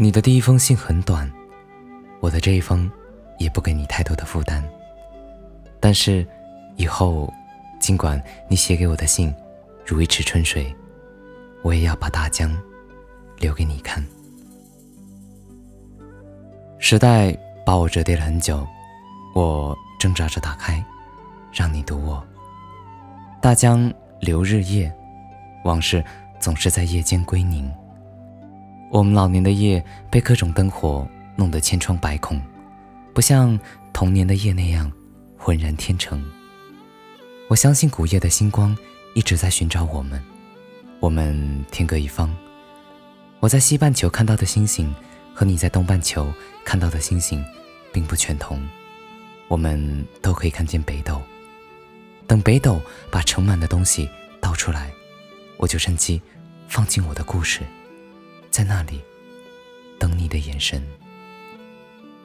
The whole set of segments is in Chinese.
你的第一封信很短，我的这一封也不给你太多的负担。但是，以后尽管你写给我的信如一池春水，我也要把大江留给你看。时代把我折叠了很久，我挣扎着打开，让你读我。大江流日夜，往事总是在夜间归宁。我们老年的夜被各种灯火弄得千疮百孔，不像童年的夜那样浑然天成。我相信古夜的星光一直在寻找我们，我们天各一方。我在西半球看到的星星，和你在东半球看到的星星，并不全同。我们都可以看见北斗。等北斗把盛满的东西倒出来，我就趁机放进我的故事。在那里，等你的眼神。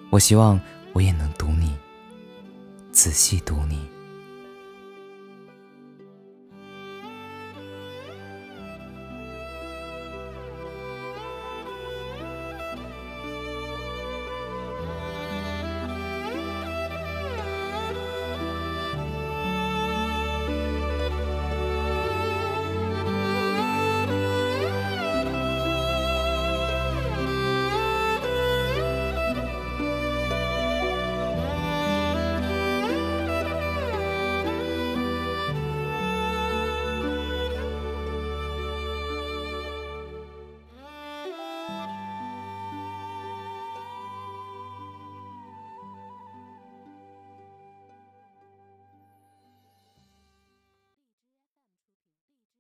我希望我也能读你，仔细读你。